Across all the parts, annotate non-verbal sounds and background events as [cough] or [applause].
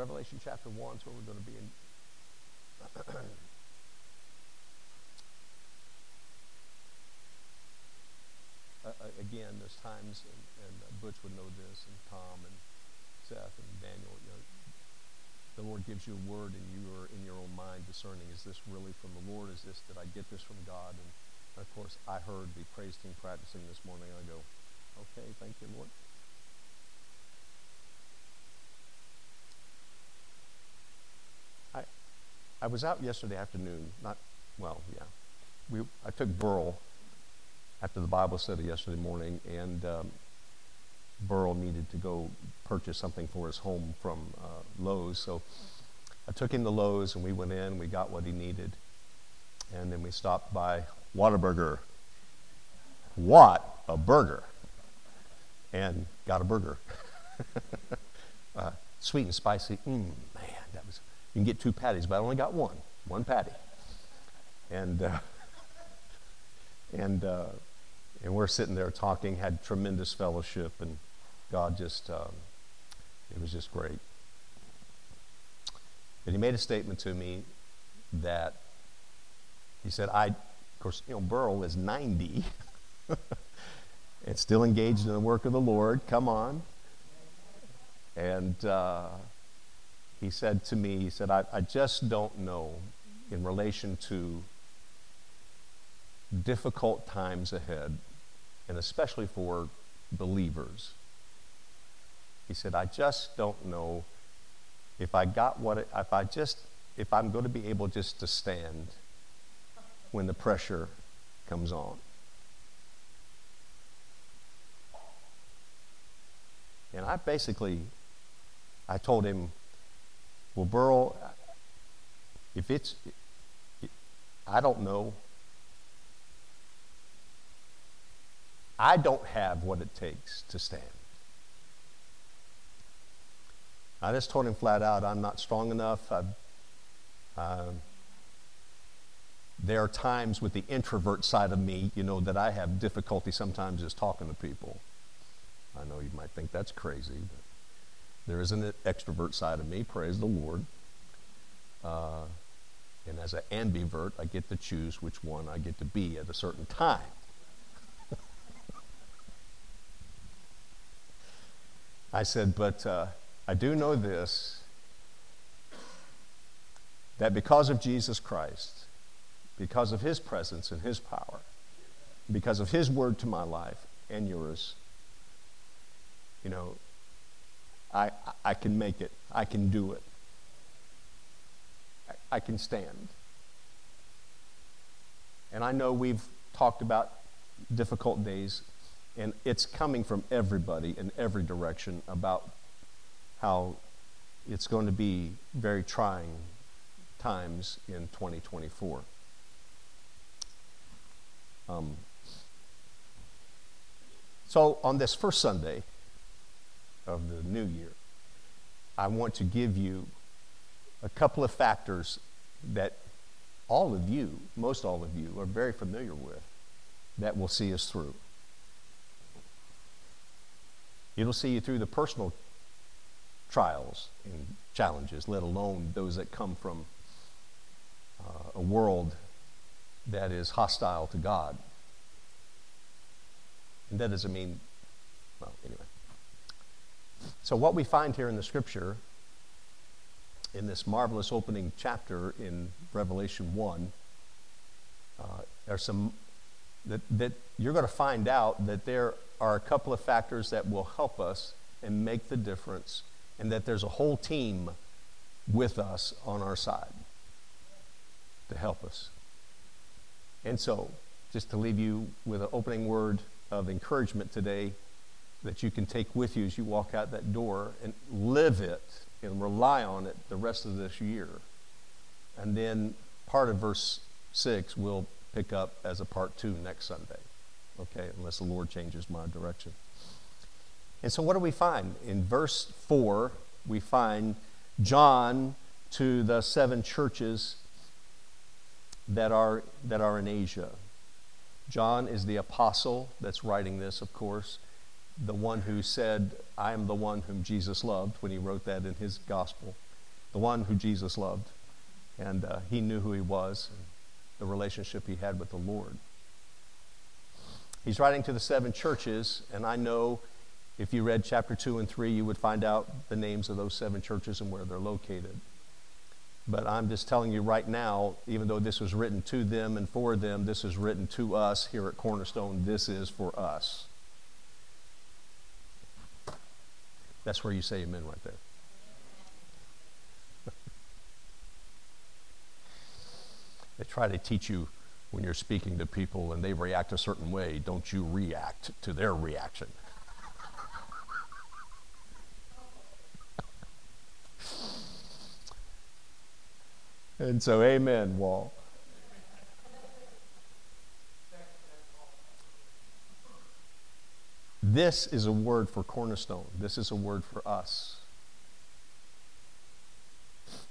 Revelation chapter 1 is where we're going to be in. [clears throat] uh, again, there's times, and, and Butch would know this, and Tom, and Seth, and Daniel, you know, the Lord gives you a word, and you are in your own mind discerning, is this really from the Lord? Is this, did I get this from God? And, and of course, I heard the praise team practicing this morning. I go, okay, thank you, Lord. I was out yesterday afternoon, not, well, yeah. We, I took Burl after the Bible study yesterday morning, and um, Burl needed to go purchase something for his home from uh, Lowe's. So I took him to Lowe's, and we went in, we got what he needed, and then we stopped by Whataburger. What a burger! And got a burger. [laughs] uh, sweet and spicy. Mmm, man, that was. You can get two patties, but I only got one. One patty. And uh, [laughs] and uh, and we're sitting there talking, had tremendous fellowship, and God just, um, it was just great. And he made a statement to me that he said, I, of course, you know, Burl is 90 [laughs] and still engaged in the work of the Lord. Come on. And uh, he said to me, he said, I, I just don't know in relation to difficult times ahead and especially for believers. He said, I just don't know if I got what, it, if I just, if I'm going to be able just to stand when the pressure comes on. And I basically, I told him, well, Burl, if it's, I don't know I don't have what it takes to stand. I just told him flat out, I'm not strong enough. Uh, there are times with the introvert side of me, you know, that I have difficulty sometimes just talking to people. I know you might think that's crazy, but there is an extrovert side of me, praise the Lord. Uh, and as an ambivert, I get to choose which one I get to be at a certain time. [laughs] I said, but uh, I do know this that because of Jesus Christ, because of his presence and his power, because of his word to my life and yours, you know, I, I can make it. I can do it. I, I can stand. And I know we've talked about difficult days and it's coming from everybody in every direction about how it's going to be very trying times in 2024. Um, so, on this first Sunday of the new year, I want to give you a couple of factors that all of you, most all of you, are very familiar with that will see us through. It'll see you through the personal trials and challenges, let alone those that come from uh, a world that is hostile to God. And that doesn't mean, well, anyway. So, what we find here in the scripture, in this marvelous opening chapter in Revelation 1, uh, are some that, that you're going to find out that there are a couple of factors that will help us and make the difference, and that there's a whole team with us on our side to help us. And so, just to leave you with an opening word of encouragement today that you can take with you as you walk out that door and live it and rely on it the rest of this year. And then part of verse 6 will pick up as a part two next Sunday okay, unless the Lord changes my direction. And so, what do we find? In verse 4, we find John to the seven churches that are, that are in Asia. John is the apostle that's writing this, of course, the one who said, I am the one whom Jesus loved when he wrote that in his gospel. the one who Jesus loved. And uh, he knew who he was and the relationship he had with the Lord. He's writing to the seven churches, and I know if you read chapter 2 and 3, you would find out the names of those seven churches and where they're located. But I'm just telling you right now, even though this was written to them and for them, this is written to us here at Cornerstone. This is for us. That's where you say amen right there. [laughs] they try to teach you when you're speaking to people and they react a certain way, don't you react to their reaction. [laughs] and so, amen, Wall. This is a word for Cornerstone. This is a word for us.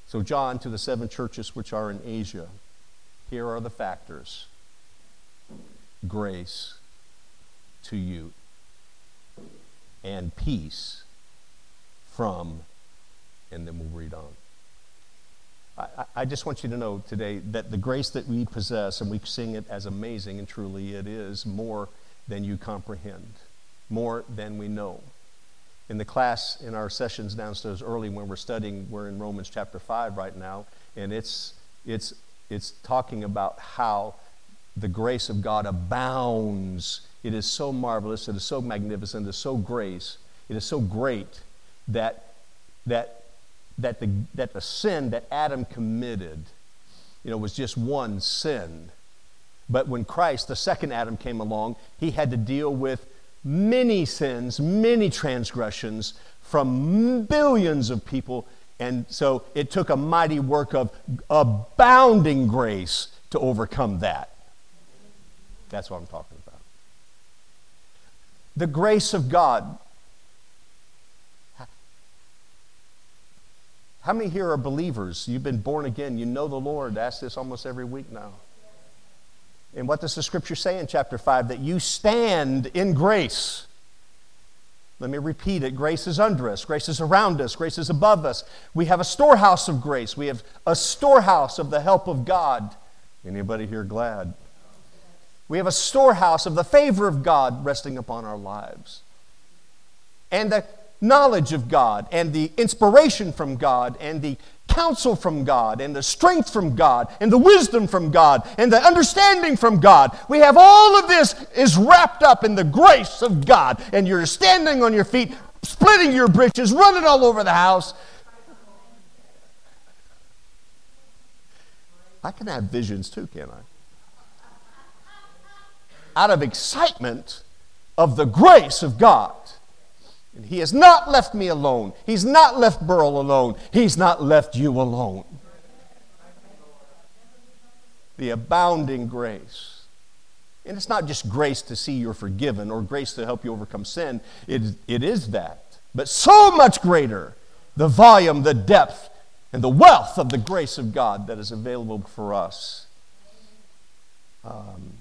So, John, to the seven churches which are in Asia, here are the factors grace to you and peace from, and then we'll read on. I, just want you to know today that the grace that we possess, and we sing it as amazing, and truly it is more than you comprehend, more than we know. In the class, in our sessions downstairs early when we're studying, we're in Romans chapter 5 right now, and it's, it's it's talking about how the grace of God abounds. It is so marvelous, it is so magnificent, it is so grace, it is so great that that that the that the sin that Adam committed, you know, was just one sin. But when Christ, the second Adam, came along, he had to deal with many sins, many transgressions from billions of people and so it took a mighty work of abounding grace to overcome that. That's what I'm talking about. The grace of God. How many here are believers? You've been born again. You know the Lord. I ask this almost every week now. And what does the scripture say in chapter 5? That you stand in grace. Let me repeat it. Grace is under us. Grace is around us. Grace is above us. We have a storehouse of grace. We have a storehouse of the help of God. Anybody here glad? We have a storehouse of the favor of God resting upon our lives. And the knowledge of God and the inspiration from God and the counsel from God and the strength from God and the wisdom from God and the understanding from God. We have all of this is wrapped up in the grace of God. And you're standing on your feet, splitting your breeches, running all over the house. I can have visions too, can I? Out of excitement of the grace of God. And He has not left me alone. He's not left Burl alone. He's not left you alone. The abounding grace. And it's not just grace to see you're forgiven or grace to help you overcome sin, it, it is that. But so much greater the volume, the depth, and the wealth of the grace of God that is available for us um,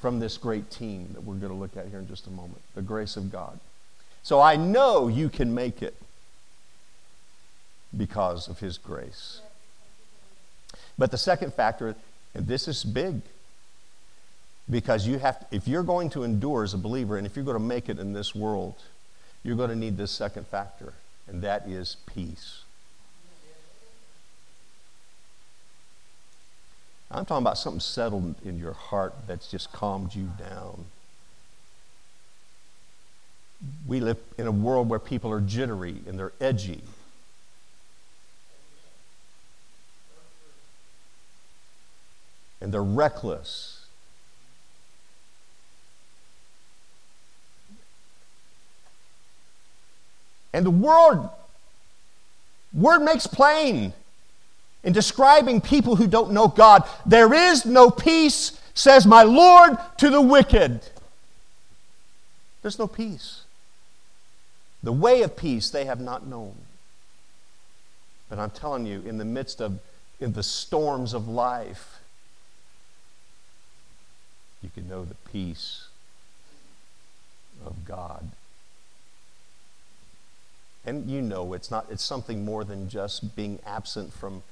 from this great team that we're going to look at here in just a moment. The grace of God. So I know you can make it because of His grace. But the second factor, and this is big, because you have, to, if you're going to endure as a believer, and if you're going to make it in this world, you're going to need this second factor, and that is peace. I'm talking about something settled in your heart that's just calmed you down we live in a world where people are jittery and they're edgy. And they're reckless. And the word, word makes plain in describing people who don't know God. There is no peace, says my Lord, to the wicked. There's no peace. The way of peace they have not known. But I'm telling you, in the midst of in the storms of life, you can know the peace of God. And you know it's not, it's something more than just being absent from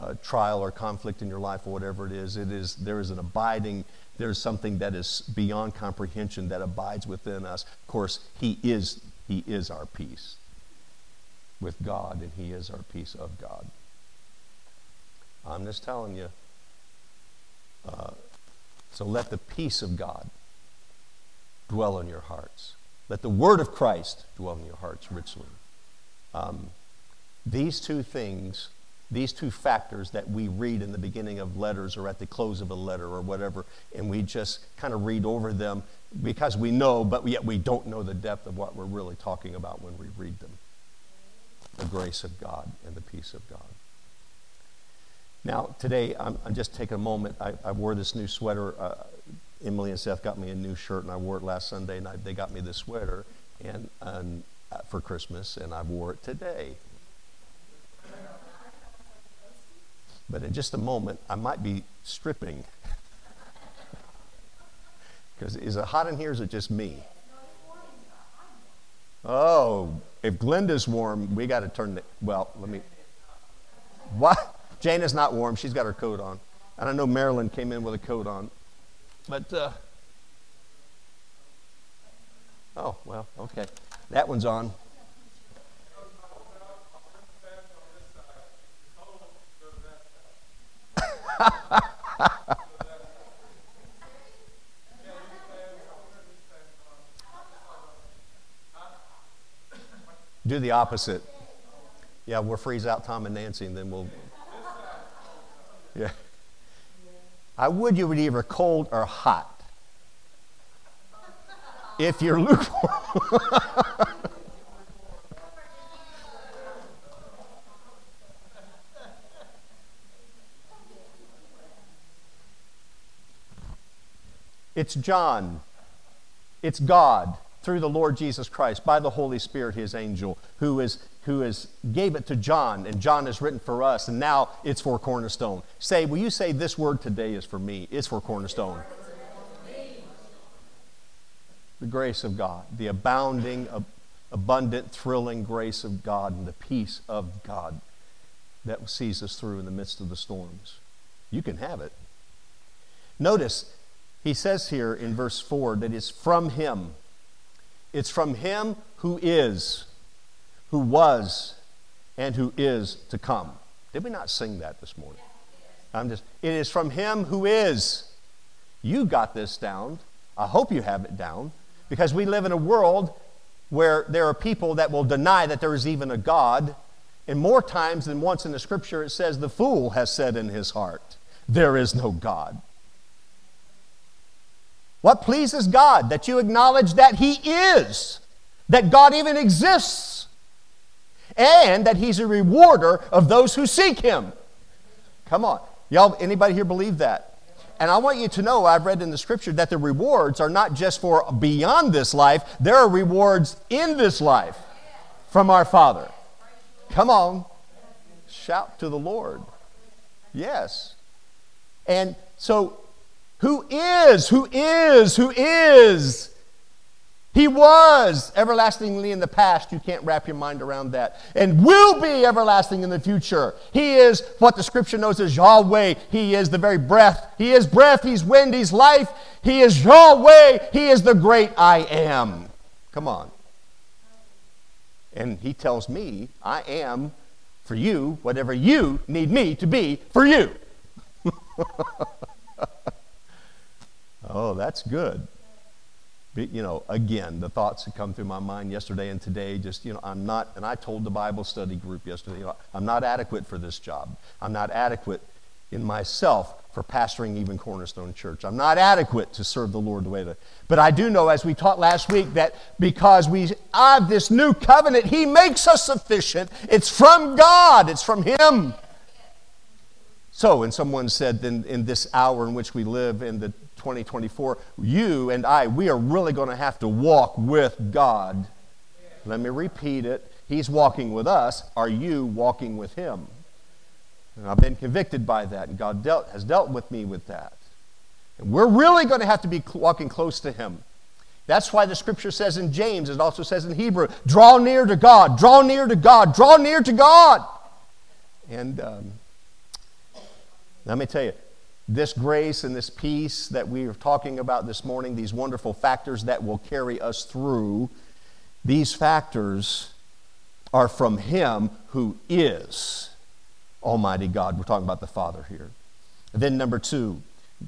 uh, trial or conflict in your life or whatever it is. It is, there is an abiding, there's something that is beyond comprehension that abides within us. Of course, He is, He is our peace with God, and He is our peace of God. I'm just telling you. Uh, so let the peace of God dwell in your hearts. Let the word of Christ dwell in your hearts richly. Um, these two things, these two factors that we read in the beginning of letters or at the close of a letter or whatever, and we just kind of read over them because we know, but yet we don't know the depth of what we're really talking about when we read them the grace of God and the peace of God. Now, today, I'm, I'm just taking a moment. I, I wore this new sweater. Uh, Emily and Seth got me a new shirt, and I wore it last Sunday, and I, they got me this sweater and, and uh, for Christmas, and I wore it today. But in just a moment, I might be stripping. [laughs] Because is it hot in here? Is it just me? Oh, if Glenda's warm, we got to turn the. Well, let me. What? Jane is not warm. She's got her coat on. And I know Marilyn came in with a coat on. But, uh, oh, well, okay. That one's on. [laughs] Do the opposite. Yeah, we'll freeze out Tom and Nancy, and then we'll. Yeah. I would you would either cold or hot. If you're lukewarm. [laughs] it's John. It's God through the Lord Jesus Christ by the Holy Spirit, his angel, who is who is gave it to John, and John is written for us, and now it's for Cornerstone. Say, will you say this word today is for me? It's for Cornerstone. The grace of God, the abounding, abundant, thrilling grace of God, and the peace of God that sees us through in the midst of the storms. You can have it. Notice, he says here in verse 4 that it's from him it's from him who is, who was, and who is to come. Did we not sing that this morning? I'm just, it is from him who is. You got this down. I hope you have it down because we live in a world where there are people that will deny that there is even a God. And more times than once in the scripture, it says, The fool has said in his heart, There is no God. What pleases God? That you acknowledge that He is, that God even exists, and that He's a rewarder of those who seek Him. Come on. Y'all, anybody here believe that? And I want you to know, I've read in the scripture that the rewards are not just for beyond this life, there are rewards in this life from our Father. Come on. Shout to the Lord. Yes. And so who is, who is, who is. He was everlastingly in the past. You can't wrap your mind around that. And will be everlasting in the future. He is what the scripture knows as Yahweh. He is the very breath. He is breath. He's wind. He's life. He is Yahweh. He is the great I am. Come on. And he tells me, I am for you whatever you need me to be for you. [laughs] Oh, that's good. But, you know, again, the thoughts that come through my mind yesterday and today, just, you know, I'm not, and I told the Bible study group yesterday, you know, I'm not adequate for this job. I'm not adequate in myself for pastoring even Cornerstone Church. I'm not adequate to serve the Lord the way that. But I do know, as we taught last week, that because we have this new covenant, He makes us sufficient. It's from God, it's from Him. So, and someone said, then in this hour in which we live, in the 2024, you and I, we are really going to have to walk with God. Let me repeat it. He's walking with us. Are you walking with Him? And I've been convicted by that, and God dealt, has dealt with me with that. And we're really going to have to be walking close to Him. That's why the scripture says in James, it also says in Hebrew, draw near to God, draw near to God, draw near to God. And um, let me tell you, this grace and this peace that we are talking about this morning, these wonderful factors that will carry us through, these factors are from Him who is Almighty God. We're talking about the Father here. then, number two,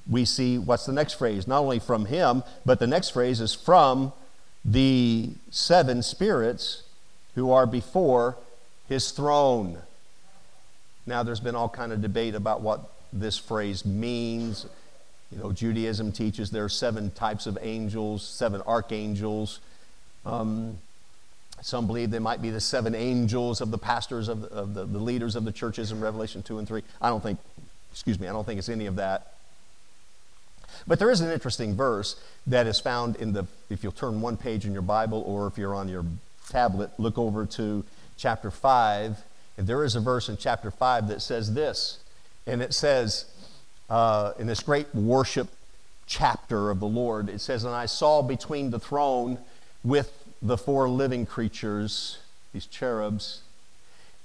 we see what's the next phrase? Not only from Him, but the next phrase is from the seven spirits who are before His throne. Now, there's been all kind of debate about what this phrase means. You know, Judaism teaches there are seven types of angels, seven archangels. Um, some believe they might be the seven angels of the pastors of, the, of the, the leaders of the churches in Revelation 2 and 3. I don't think, excuse me, I don't think it's any of that. But there is an interesting verse that is found in the, if you'll turn one page in your Bible or if you're on your tablet, look over to chapter 5. And there is a verse in chapter 5 that says this and it says, uh, in this great worship chapter of the Lord, it says, And I saw between the throne with the four living creatures, these cherubs,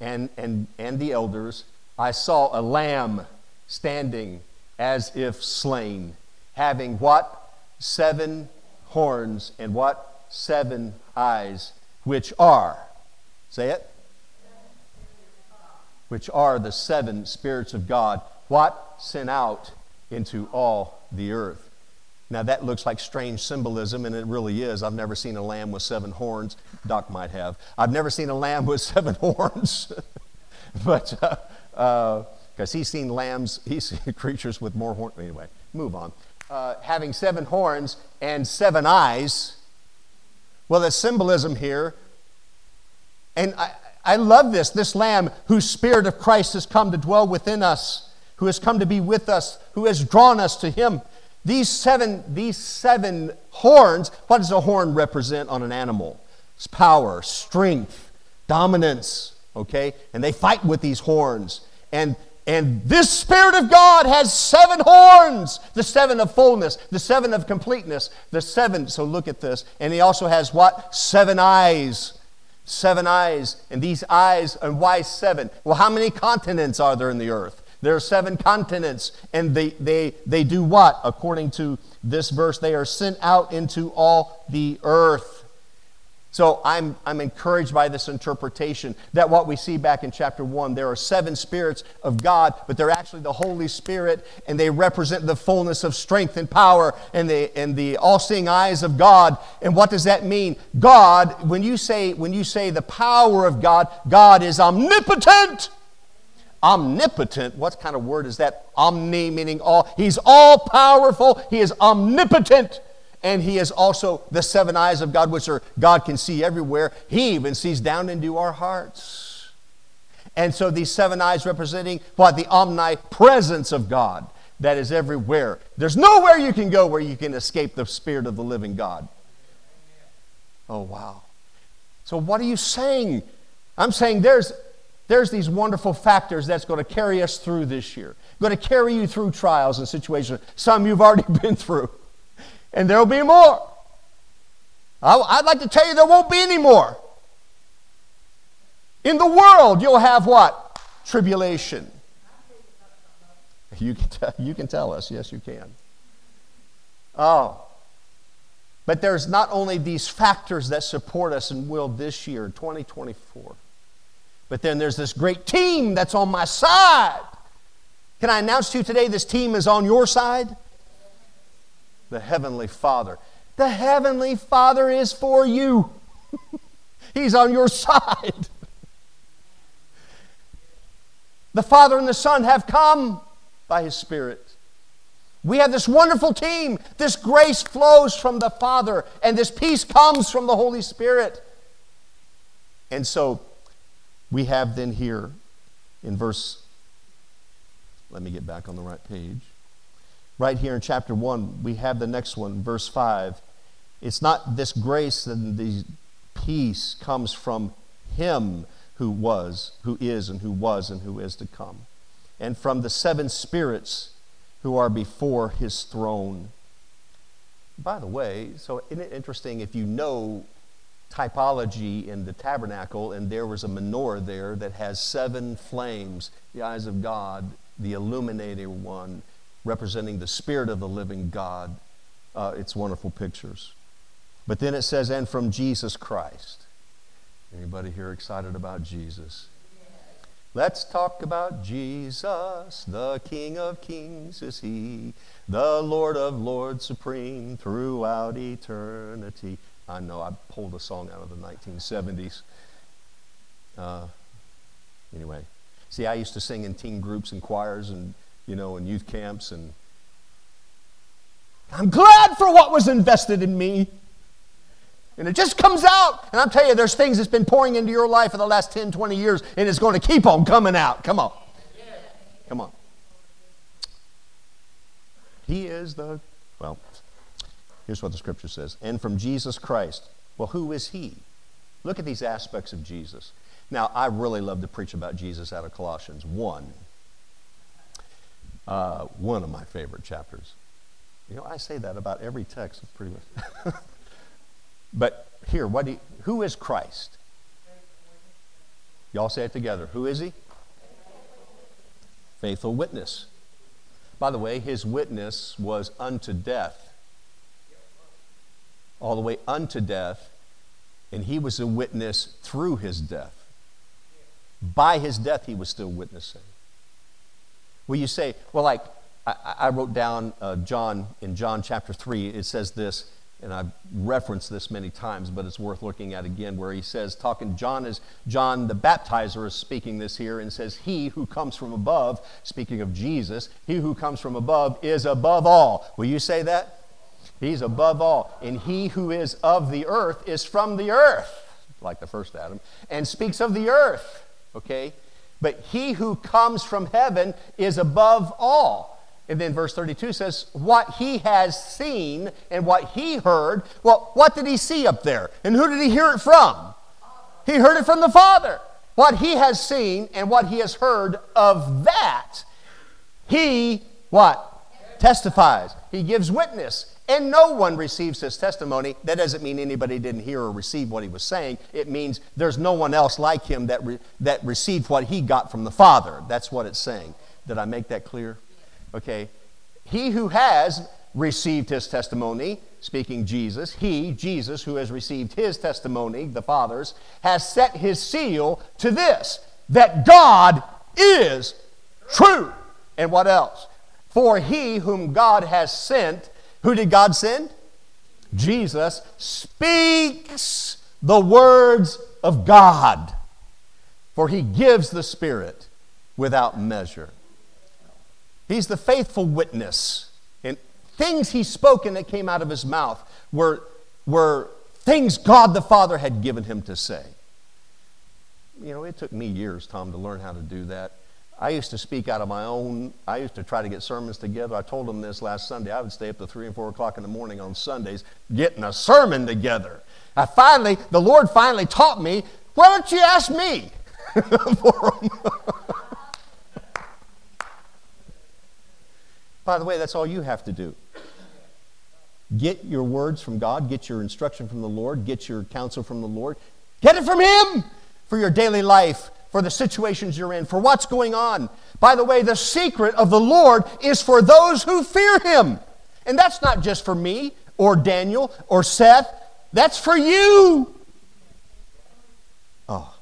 and, and, and the elders, I saw a lamb standing as if slain, having what? Seven horns and what? Seven eyes, which are, say it, which are the seven spirits of God, what? Sent out into all the earth. Now, that looks like strange symbolism, and it really is. I've never seen a lamb with seven horns. Doc might have. I've never seen a lamb with [laughs] seven horns. [laughs] but, because uh, uh, he's seen lambs, he's [laughs] seen creatures with more horns. Anyway, move on. Uh, having seven horns and seven eyes. Well, the symbolism here, and I, I love this, this Lamb whose Spirit of Christ has come to dwell within us, who has come to be with us, who has drawn us to Him. These seven, these seven horns, what does a horn represent on an animal? It's power, strength, dominance, okay? And they fight with these horns. And and this Spirit of God has seven horns the seven of fullness, the seven of completeness, the seven. So look at this. And he also has what? Seven eyes seven eyes, and these eyes, and why seven? Well, how many continents are there in the earth? There are seven continents, and they, they, they do what? According to this verse, they are sent out into all the earth. So I'm, I'm encouraged by this interpretation that what we see back in chapter 1, there are seven spirits of God, but they're actually the Holy Spirit, and they represent the fullness of strength and power and the, and the all seeing eyes of God. And what does that mean? God, when you, say, when you say the power of God, God is omnipotent. Omnipotent, what kind of word is that? Omni meaning all. He's all powerful, He is omnipotent and he is also the seven eyes of God, which are God can see everywhere. He even sees down into our hearts. And so these seven eyes representing what? The omnipresence of God that is everywhere. There's nowhere you can go where you can escape the Spirit of the living God. Oh, wow. So, what are you saying? I'm saying there's, there's these wonderful factors that's going to carry us through this year, going to carry you through trials and situations. Some you've already [laughs] been through and there will be more. I'd like to tell you there won't be any more. In the world, you'll have what? Tribulation. You can, tell, you can tell us. Yes, you can. Oh. But there's not only these factors that support us and will this year, 2024, but then there's this great team that's on my side. Can I announce to you today this team is on your side? The Heavenly Father. The Heavenly Father is for you, [laughs] He's on your side. The Father and the Son have come by His Spirit. We have this wonderful team. This grace flows from the Father, and this peace comes from the Holy Spirit. And so we have then here in verse, let me get back on the right page right here in chapter 1, we have the next one, verse 5. It's not this grace and the peace comes from Him who was, who is, and who was, and who is to come, and from the seven spirits who are before His throne. By the way, so isn't it interesting if you know typology in the tabernacle and there was a menorah there that has seven flames, the eyes of God, the illuminating one, representing the Spirit of the living God. Uh, it's wonderful pictures. But then it says, and from Jesus Christ. Anybody here excited about Jesus? Let's talk about Jesus, the King of Kings is He, the Lord of Lords supreme throughout eternity. I know I pulled a song out of the 1970s. Uh, anyway, see, I used to sing in teen groups and choirs and, you know, in youth camps, and I'm glad for what was invested in me. And it just comes out. And I'll tell you, there's things that's been pouring into your life for the last 10, 20 years, and it's going to keep on coming out. Come on. Come on. He is the, well, here's what the scripture says. And from Jesus Christ. Well, who is he? Look at these aspects of Jesus. Now, I really love to preach about Jesus out of Colossians 1. Uh, one of my favorite chapters. You know, I say that about every text, pretty much. [laughs] But here, what you, who is Christ? Y'all say it together. Who is he? Faithful witness. By the way, his witness was unto death. All the way unto death. And he was a witness through his death. By his death, he was still witnessing. Well, you say, well, like I, I wrote down uh, John in John chapter 3, it says this and I've referenced this many times, but it's worth looking at again, where he says, talking, John is, John the baptizer is speaking this here and says, He who comes from above, speaking of Jesus, he who comes from above is above all. Will you say that? He's above all. And he who is of the earth is from the earth, like the first Adam, and speaks of the earth. Okay? But he who comes from heaven is above all. And then verse 32 says, What he has seen and what he heard. Well, what did he see up there? And who did he hear it from? He heard it from the Father. What he has seen and what he has heard of that, he what? Testifies. He gives witness. And no one receives his testimony. That doesn't mean anybody didn't hear or receive what he was saying. It means there's no one else like him that, re- that received what he got from the Father. That's what it's saying. Did I make that clear? Okay? He who has received his testimony, speaking Jesus, he, Jesus, who has received his testimony, the Father's, has set his seal to this that God is true. And what else? For he whom God has sent, who did God send? Jesus speaks the words of God. For he gives the Spirit without measure. He's the faithful witness. And things he spoke and that came out of his mouth were, were things God the Father had given him to say. You know, it took me years, Tom, to learn how to do that. I used to speak out of my own, I used to try to get sermons together. I told them this last Sunday. I would stay up to 3 and 4 o'clock in the morning on Sundays getting a sermon together. I finally, the Lord finally taught me, why don't you ask me [laughs] for them? By the way, that's all you have to do. Get your words from God, get your instruction from the Lord, get your counsel from the Lord. Get it from Him for your daily life, for the situations you're in, for what's going on. By the way, the secret of the Lord is for those who fear Him. And that's not just for me or Daniel or Seth, that's for you. Oh.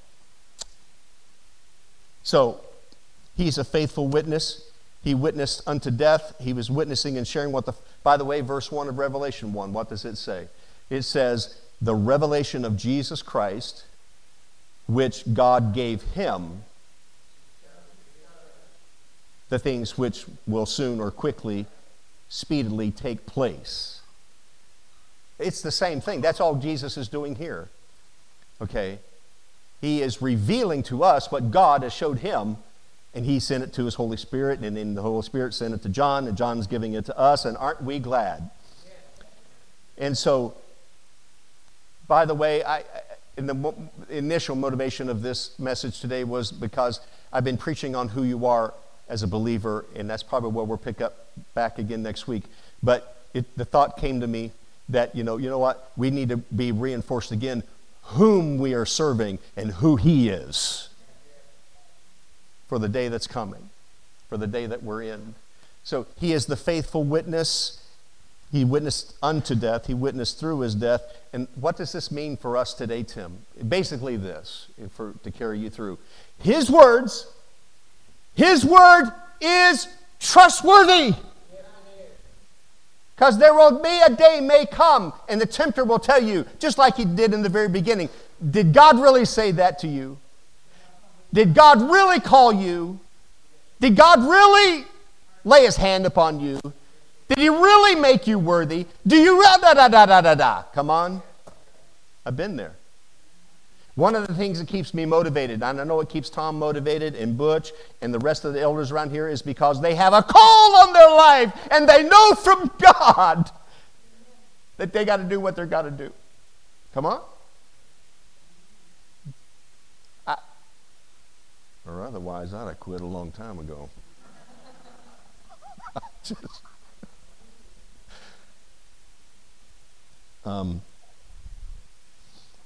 So, He's a faithful witness. He witnessed unto death. He was witnessing and sharing what the, by the way, verse 1 of Revelation 1, what does it say? It says, the revelation of Jesus Christ, which God gave him, the things which will soon or quickly, speedily take place. It's the same thing. That's all Jesus is doing here. Okay? He is revealing to us what God has showed him and he sent it to his Holy Spirit, and then the Holy Spirit sent it to John, and John's giving it to us, and aren't we glad? And so, by the way, I, in the initial motivation of this message today was because I've been preaching on who you are as a believer, and that's probably where we'll pick up back again next week. But it, the thought came to me that, you know, you know what? We need to be reinforced again whom we are serving and who He is for the day that's coming, for the day that we're in. So He is the faithful witness. He witnessed unto death, He witnessed through His death. And what does this mean for us today, Tim? Basically, this, for, to carry you through. His words, His word is trustworthy. Because there will be a day may come, and the tempter will tell you, just like he did in the very beginning, did God really say that to you? Did God really call you? Did God really lay his hand upon you? Did he really make you worthy? Do you da da da da da da? Come on. I've been there. One of the things that keeps me motivated, and I know it keeps Tom motivated and Butch and the rest of the elders around here, is because they have a call on their life and they know from [laughs] God that they got to do what they're got to do. Come on. I, or otherwise, I'd have quit a long time ago. [laughs] Just, um,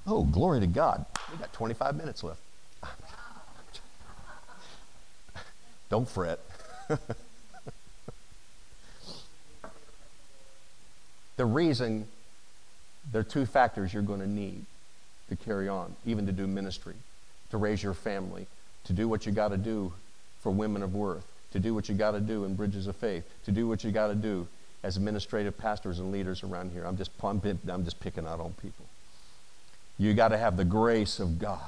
Oh, glory to God. We got 25 minutes left. Don't fret. [laughs] the reason there are two factors you're going to need to carry on, even to do ministry, to raise your family, to do what you got to do for women of worth, to do what you got to do in Bridges of Faith, to do what you got to do as administrative pastors and leaders around here. I'm just, I'm, just picking out on people. You got to have the grace of God.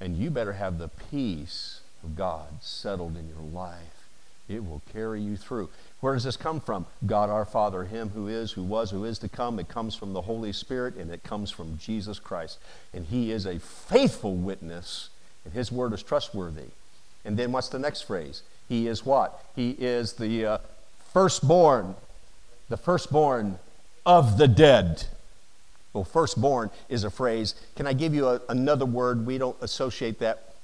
And you better have the peace of God settled in your life. It will carry you through. Where does this come from? God our Father, Him who is, who was, who is to come. It comes from the Holy Spirit and it comes from Jesus Christ. And He is a faithful witness and His word is trustworthy. And then what's the next phrase? He is what? He is the uh, firstborn, the firstborn of the dead. Well, firstborn is a phrase. Can I give you a, another word? We don't associate that.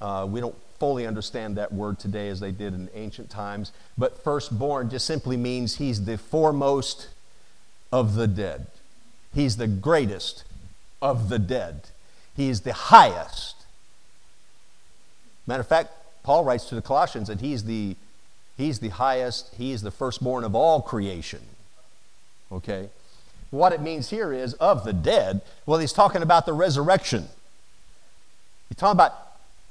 Uh, we don't fully understand that word today as they did in ancient times. But firstborn just simply means he's the foremost of the dead. He's the greatest of the dead. He is the highest. Matter of fact, Paul writes to the Colossians that he's the, he's the highest, he is the firstborn of all creation. Okay? What it means here is of the dead. Well, he's talking about the resurrection. He's talking about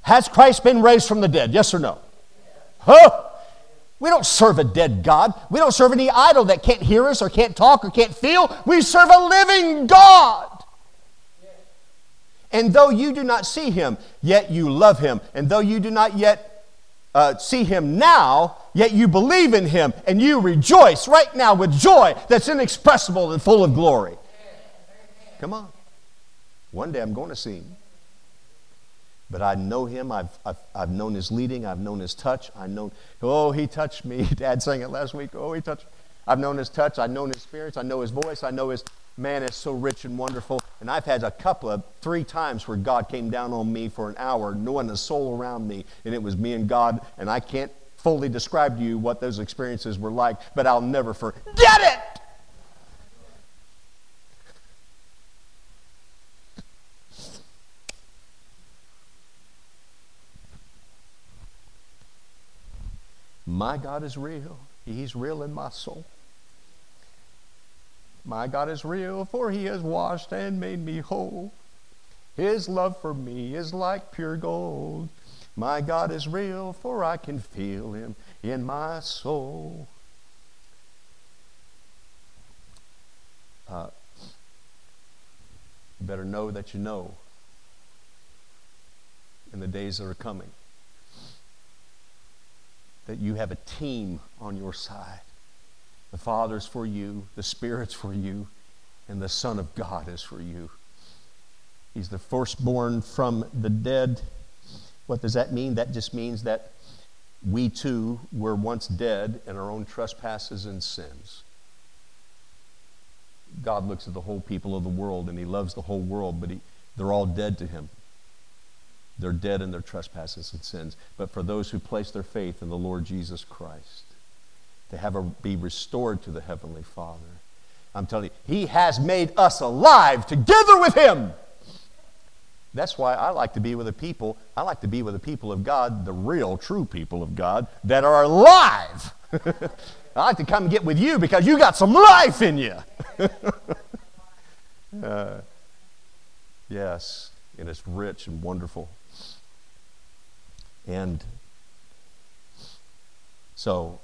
has Christ been raised from the dead? Yes or no? Huh? We don't serve a dead God. We don't serve any idol that can't hear us or can't talk or can't feel. We serve a living God. And though you do not see him, yet you love him. And though you do not yet uh, see him now, yet you believe in him and you rejoice right now with joy that's inexpressible and full of glory. Come on. One day I'm going to see him. But I know him. I've, I've, I've known his leading. I've known his touch. I know, oh, he touched me. [laughs] Dad sang it last week. Oh, he touched. I've known his touch. I've known his spirits. I know his voice. I know his man is so rich and wonderful. And I've had a couple of, three times where God came down on me for an hour, knowing a soul around me, and it was me and God, and I can't fully describe to you what those experiences were like, but I'll never forget it. My God is real. He's real in my soul. My God is real, for he has washed and made me whole. His love for me is like pure gold. My God is real, for I can feel him in my soul. Uh, better know that you know in the days that are coming that you have a team on your side. The Father's for you, the Spirit's for you, and the Son of God is for you. He's the firstborn from the dead. What does that mean? That just means that we too were once dead in our own trespasses and sins. God looks at the whole people of the world and He loves the whole world, but he, they're all dead to Him. They're dead in their trespasses and sins. But for those who place their faith in the Lord Jesus Christ, to have a, be restored to the Heavenly Father, I'm telling you, He has made us alive together with Him. That's why I like to be with the people. I like to be with the people of God, the real, true people of God that are alive. [laughs] I like to come and get with you because you got some life in you. [laughs] uh, yes, and it's rich and wonderful. And so,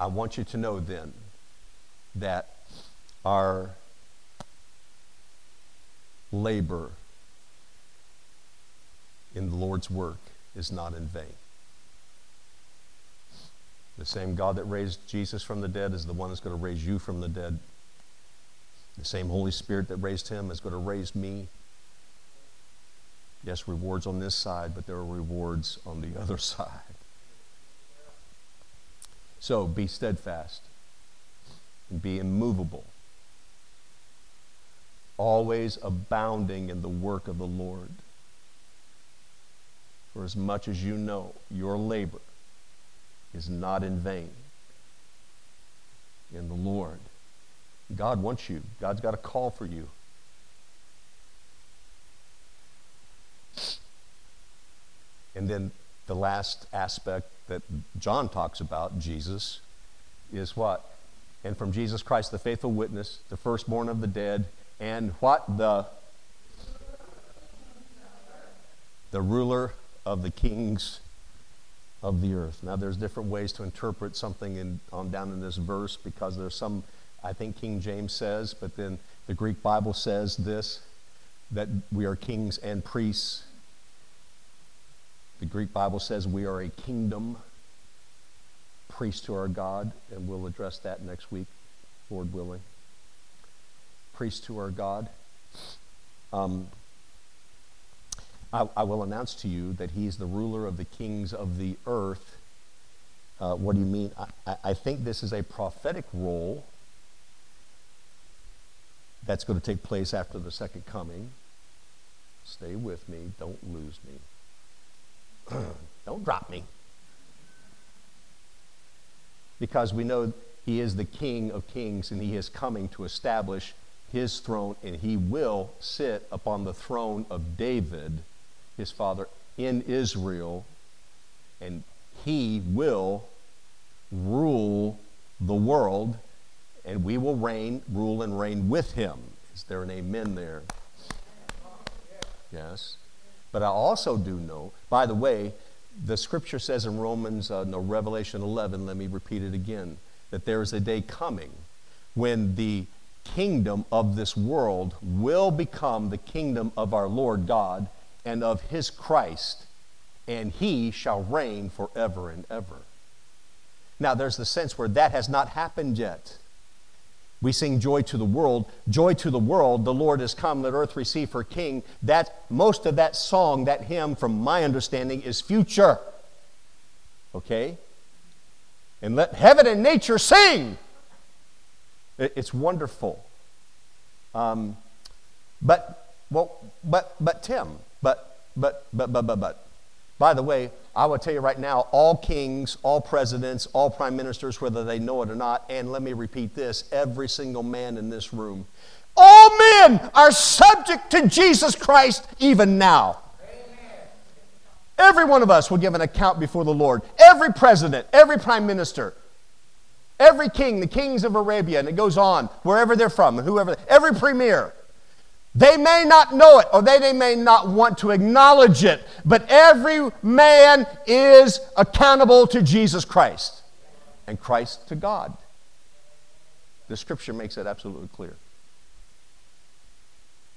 I want you to know then that our labor in the Lord's work is not in vain. The same God that raised Jesus from the dead is the one that's going to raise you from the dead. The same Holy Spirit that raised him is going to raise me. Yes, rewards on this side, but there are rewards on the [laughs] other side. So be steadfast and be immovable, always abounding in the work of the Lord. For as much as you know, your labor is not in vain in the Lord. God wants you, God's got a call for you. And then the last aspect that John talks about, Jesus, is what? And from Jesus Christ, the faithful witness, the firstborn of the dead, and what? The, the ruler of the kings of the earth. Now, there's different ways to interpret something in, on down in this verse because there's some, I think King James says, but then the Greek Bible says this that we are kings and priests. The Greek Bible says we are a kingdom, priest to our God, and we'll address that next week, Lord willing. Priest to our God. Um, I, I, will announce to you that he is the ruler of the kings of the earth. Uh, what do you mean? I, I think this is a prophetic role that's going to take place after the second coming. Stay with me. Don't lose me. [clears throat] don't drop me. Because we know he is the King of kings and he is coming to establish his throne and he will sit upon the throne of David his father in Israel, and he will rule the world, and we will reign, rule, and reign with him. Is there an amen there? Yes. But I also do know, by the way, the scripture says in Romans, uh, no, Revelation 11, let me repeat it again, that there is a day coming when the kingdom of this world will become the kingdom of our Lord God and of his Christ, and he shall reign forever and ever. Now, there's the sense where that has not happened yet. We sing joy to the world, joy to the world, the Lord is come, let earth receive her king. That most of that song, that hymn, from my understanding, is future. Okay? And let heaven and nature sing. It's wonderful. Um, but, well, but, but Tim, but, but, but, but, but, but. By the way, I will tell you right now all kings, all presidents, all prime ministers, whether they know it or not, and let me repeat this every single man in this room, all men are subject to Jesus Christ even now. Every one of us will give an account before the Lord. Every president, every prime minister, every king, the kings of Arabia, and it goes on, wherever they're from, whoever, every premier, they may not know it or they, they may not want to acknowledge it, but every man is accountable to Jesus Christ and Christ to God. The scripture makes that absolutely clear.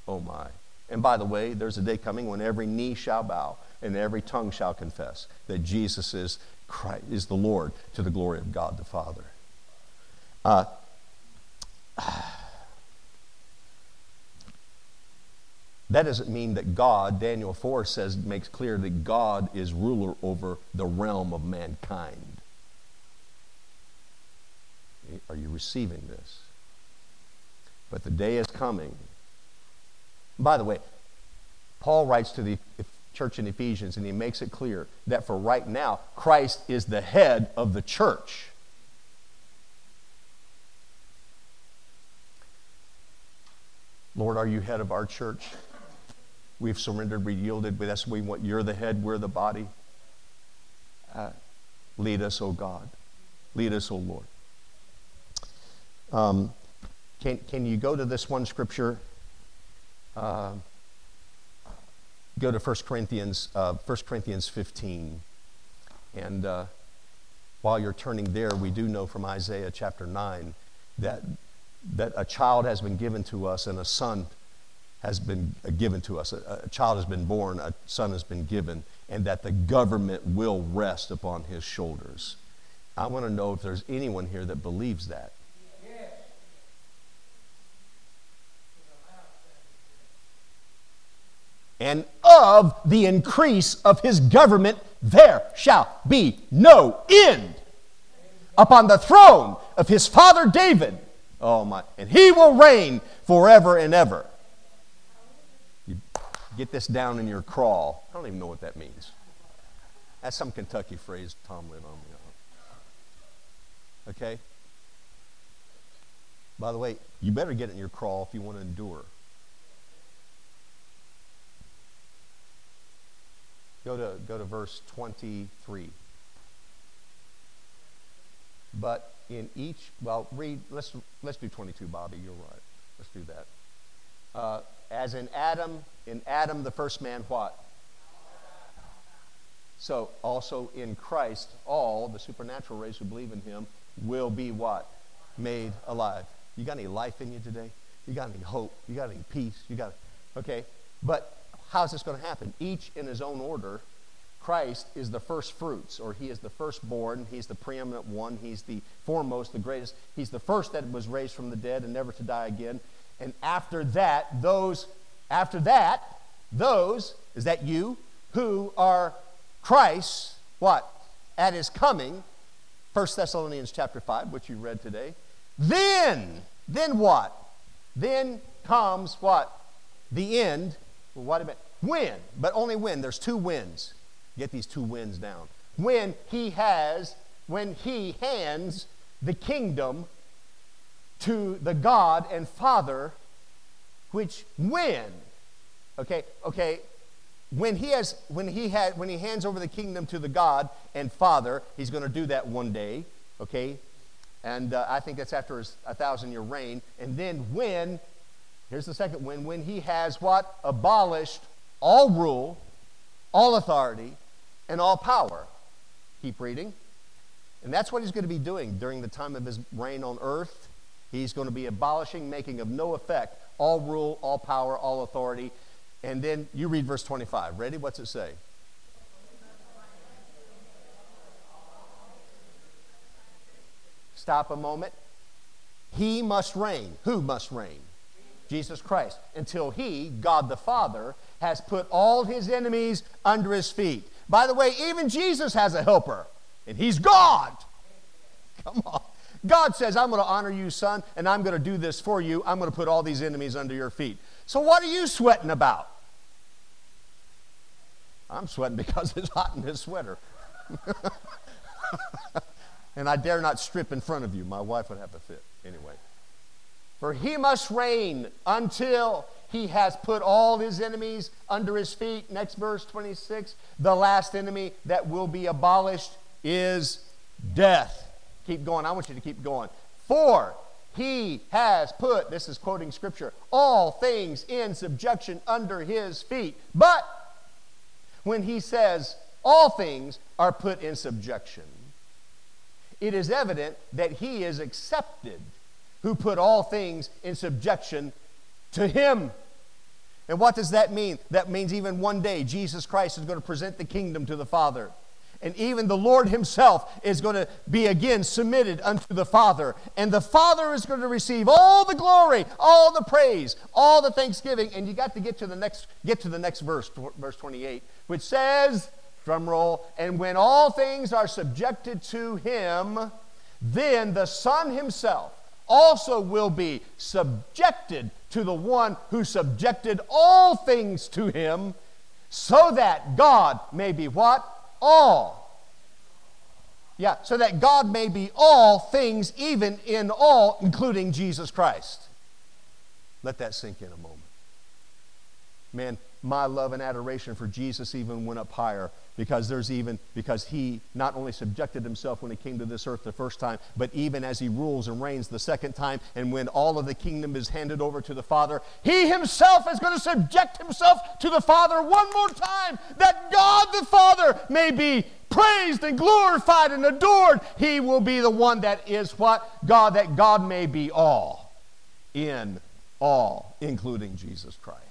Oh my. And by the way, there's a day coming when every knee shall bow and every tongue shall confess that Jesus is Christ, is the Lord to the glory of God the Father. Uh, That doesn't mean that God, Daniel 4 says, makes clear that God is ruler over the realm of mankind. Are you receiving this? But the day is coming. By the way, Paul writes to the church in Ephesians and he makes it clear that for right now, Christ is the head of the church. Lord, are you head of our church? We've surrendered, we yielded. That's what we want. You're the head, we're the body. Uh, lead us, O oh God. Lead us, O oh Lord. Um, can, can you go to this one scripture? Uh, go to 1 Corinthians, uh, 1 Corinthians 15. And uh, while you're turning there, we do know from Isaiah chapter 9 that, that a child has been given to us and a son has been uh, given to us. A, a, child has been born, a son has been given, and that the government will rest upon his shoulders. I want to know if there's anyone here that believes that. And of the increase of his government, there shall be no end upon the throne of his father David. Oh my, and he will reign forever and ever. You get this down in your crawl. I don't even know what that means. That's some Kentucky phrase Tomlin on me. Okay? By the way, you better get it in your crawl if you want to endure. Go to, go to verse 23. But in each, well, read, let's, let's do 22, Bobby. You're right. Let's do that. Uh, as in Adam, in Adam, the first man, what? So also in Christ, all the supernatural race who believe in him will be what? Made alive. You got any life in you today? You got any hope? You got any peace? You got, okay? But how's this going to happen? Each in his own order. Christ is the first fruits, or he is the firstborn. He's the preeminent one. He's the foremost, the greatest. He's the first that was raised from the dead and never to die again. And after that, those, after that, those, is that you, who are Christ, what? At his coming, 1 Thessalonians chapter 5, which you read today. Then, then what? Then comes what? The end. Well, what about when? But only when. There's two wins. Get these two wins down. When he has, when he hands the kingdom to the God and Father, which when, okay, okay, when he has when he had when he hands over the kingdom to the god and father he's going to do that one day okay? And uh, i think that's after his a thousand year reign. And then when here's the second when when he has what? Abolished all rule all authority and all power keep reading and that's what he's going to be doing during the time of his reign on earth he's going to be abolishing making of no effect all rule all power all authority and then you read verse 25. Ready? What's it say? Stop a moment. He must reign. Who must reign? Jesus Christ. Until he, God the Father, has put all his enemies under his feet. By the way, even Jesus has a helper, and he's God. [laughs] Come on. God says, I'm going to honor you, son, and I'm going to do this for you. I'm going to put all these enemies under your feet. So, what are you sweating about? I'm sweating because it's hot in this sweater. [laughs] and I dare not strip in front of you. My wife would have a fit. Anyway. For he must reign until he has put all his enemies under his feet. Next verse 26. The last enemy that will be abolished is death. Keep going. I want you to keep going. For he has put, this is quoting scripture, all things in subjection under his feet. But when he says all things are put in subjection, it is evident that he is accepted who put all things in subjection to him. And what does that mean? That means even one day Jesus Christ is going to present the kingdom to the Father. And even the Lord Himself is going to be again submitted unto the Father. And the Father is going to receive all the glory, all the praise, all the thanksgiving. And you got to get to the next, get to the next verse, verse 28, which says, drum roll, and when all things are subjected to Him, then the Son Himself also will be subjected to the one who subjected all things to Him, so that God may be what? all. Yeah, so that God may be all things, even in all, including Jesus Christ. Let that sink in a moment. Man, my love and adoration for Jesus even went up higher because there's even because he not only subjected himself when he came to this earth the first time, but even as he rules and reigns the second time, and when all of the kingdom is handed over to the Father, he himself is going to subject himself to the Father one more time, that God the Father may be praised and glorified and adored. He will be the one that is what? God, that God may be all in all, including Jesus Christ.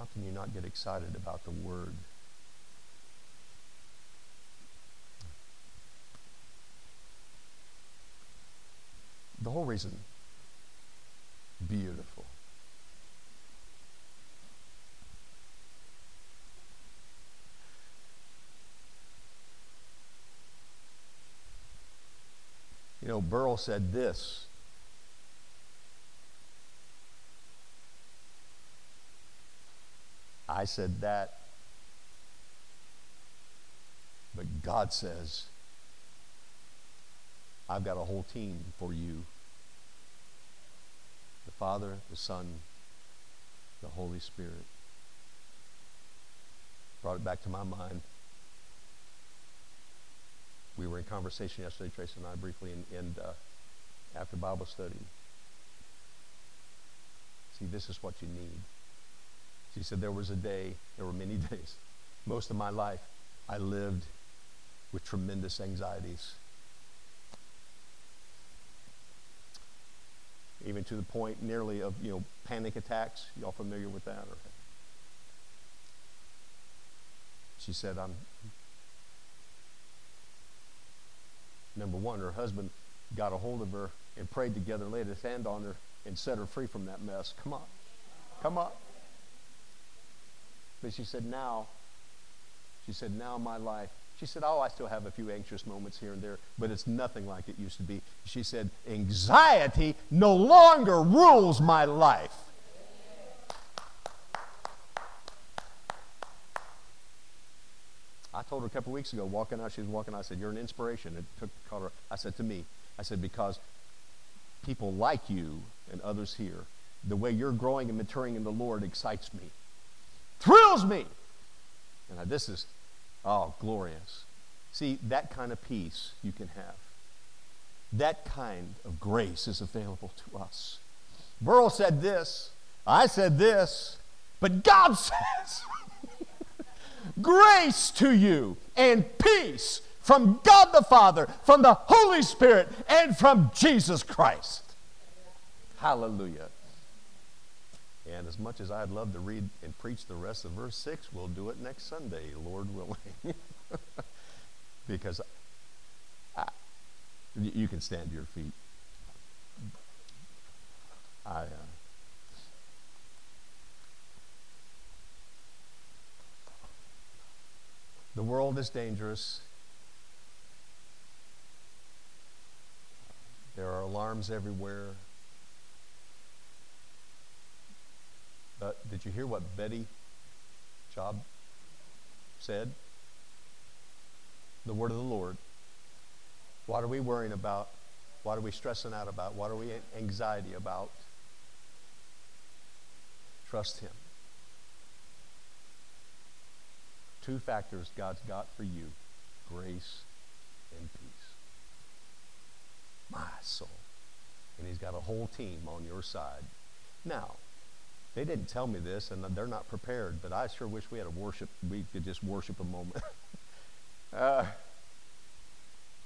How can you not get excited about the Word? The whole reason, beautiful. You know, Burl said this I said that. But God says, I've got a whole team for you the Father, the Son, the Holy Spirit. Brought it back to my mind. We were in conversation yesterday, Tracy and I, briefly, and, and uh, after Bible study. See, this is what you need. She said, There was a day, there were many [laughs] days. Most of my life, I lived with tremendous anxieties. Even to the point nearly of, you know, panic attacks. Y'all familiar with that? Or, she said, I'm. Number one, her husband got a hold of her and prayed together, laid his hand on her, and set her free from that mess. Come on. Come on. But she said, now, she said, now my life. She said, oh, I still have a few anxious moments here and there, but it's nothing like it used to be. She said, anxiety no longer rules my life. I told her a couple weeks ago, walking out, she was walking out, I said, You're an inspiration. It took called her. I said to me, I said, because people like you and others here, the way you're growing and maturing in the Lord excites me thrills me. And this is, oh, glorious. See, that kind of peace you can have. That kind of grace is available to us. Burl said this, I said this, but God [laughs] says, grace to you and peace from God the Father, from the Holy Spirit, and from Jesus Christ. Hallelujah. And as much as I'd love to read and preach the rest of verse 6, we'll do it next Sunday, Lord willing. [laughs] because I, you can stand to your feet. I. Uh, the world is dangerous. There are alarms everywhere. Uh, did you hear what Betty Job said? The word of the Lord. What are we worrying about? What are we stressing out about? What are we anxiety about? Trust Him. Two factors God's got for you grace and peace. My soul. And He's got a whole team on your side. Now, they didn't tell me this, and they're not prepared, but I sure wish we had a worship, we could just worship a moment. [laughs] uh,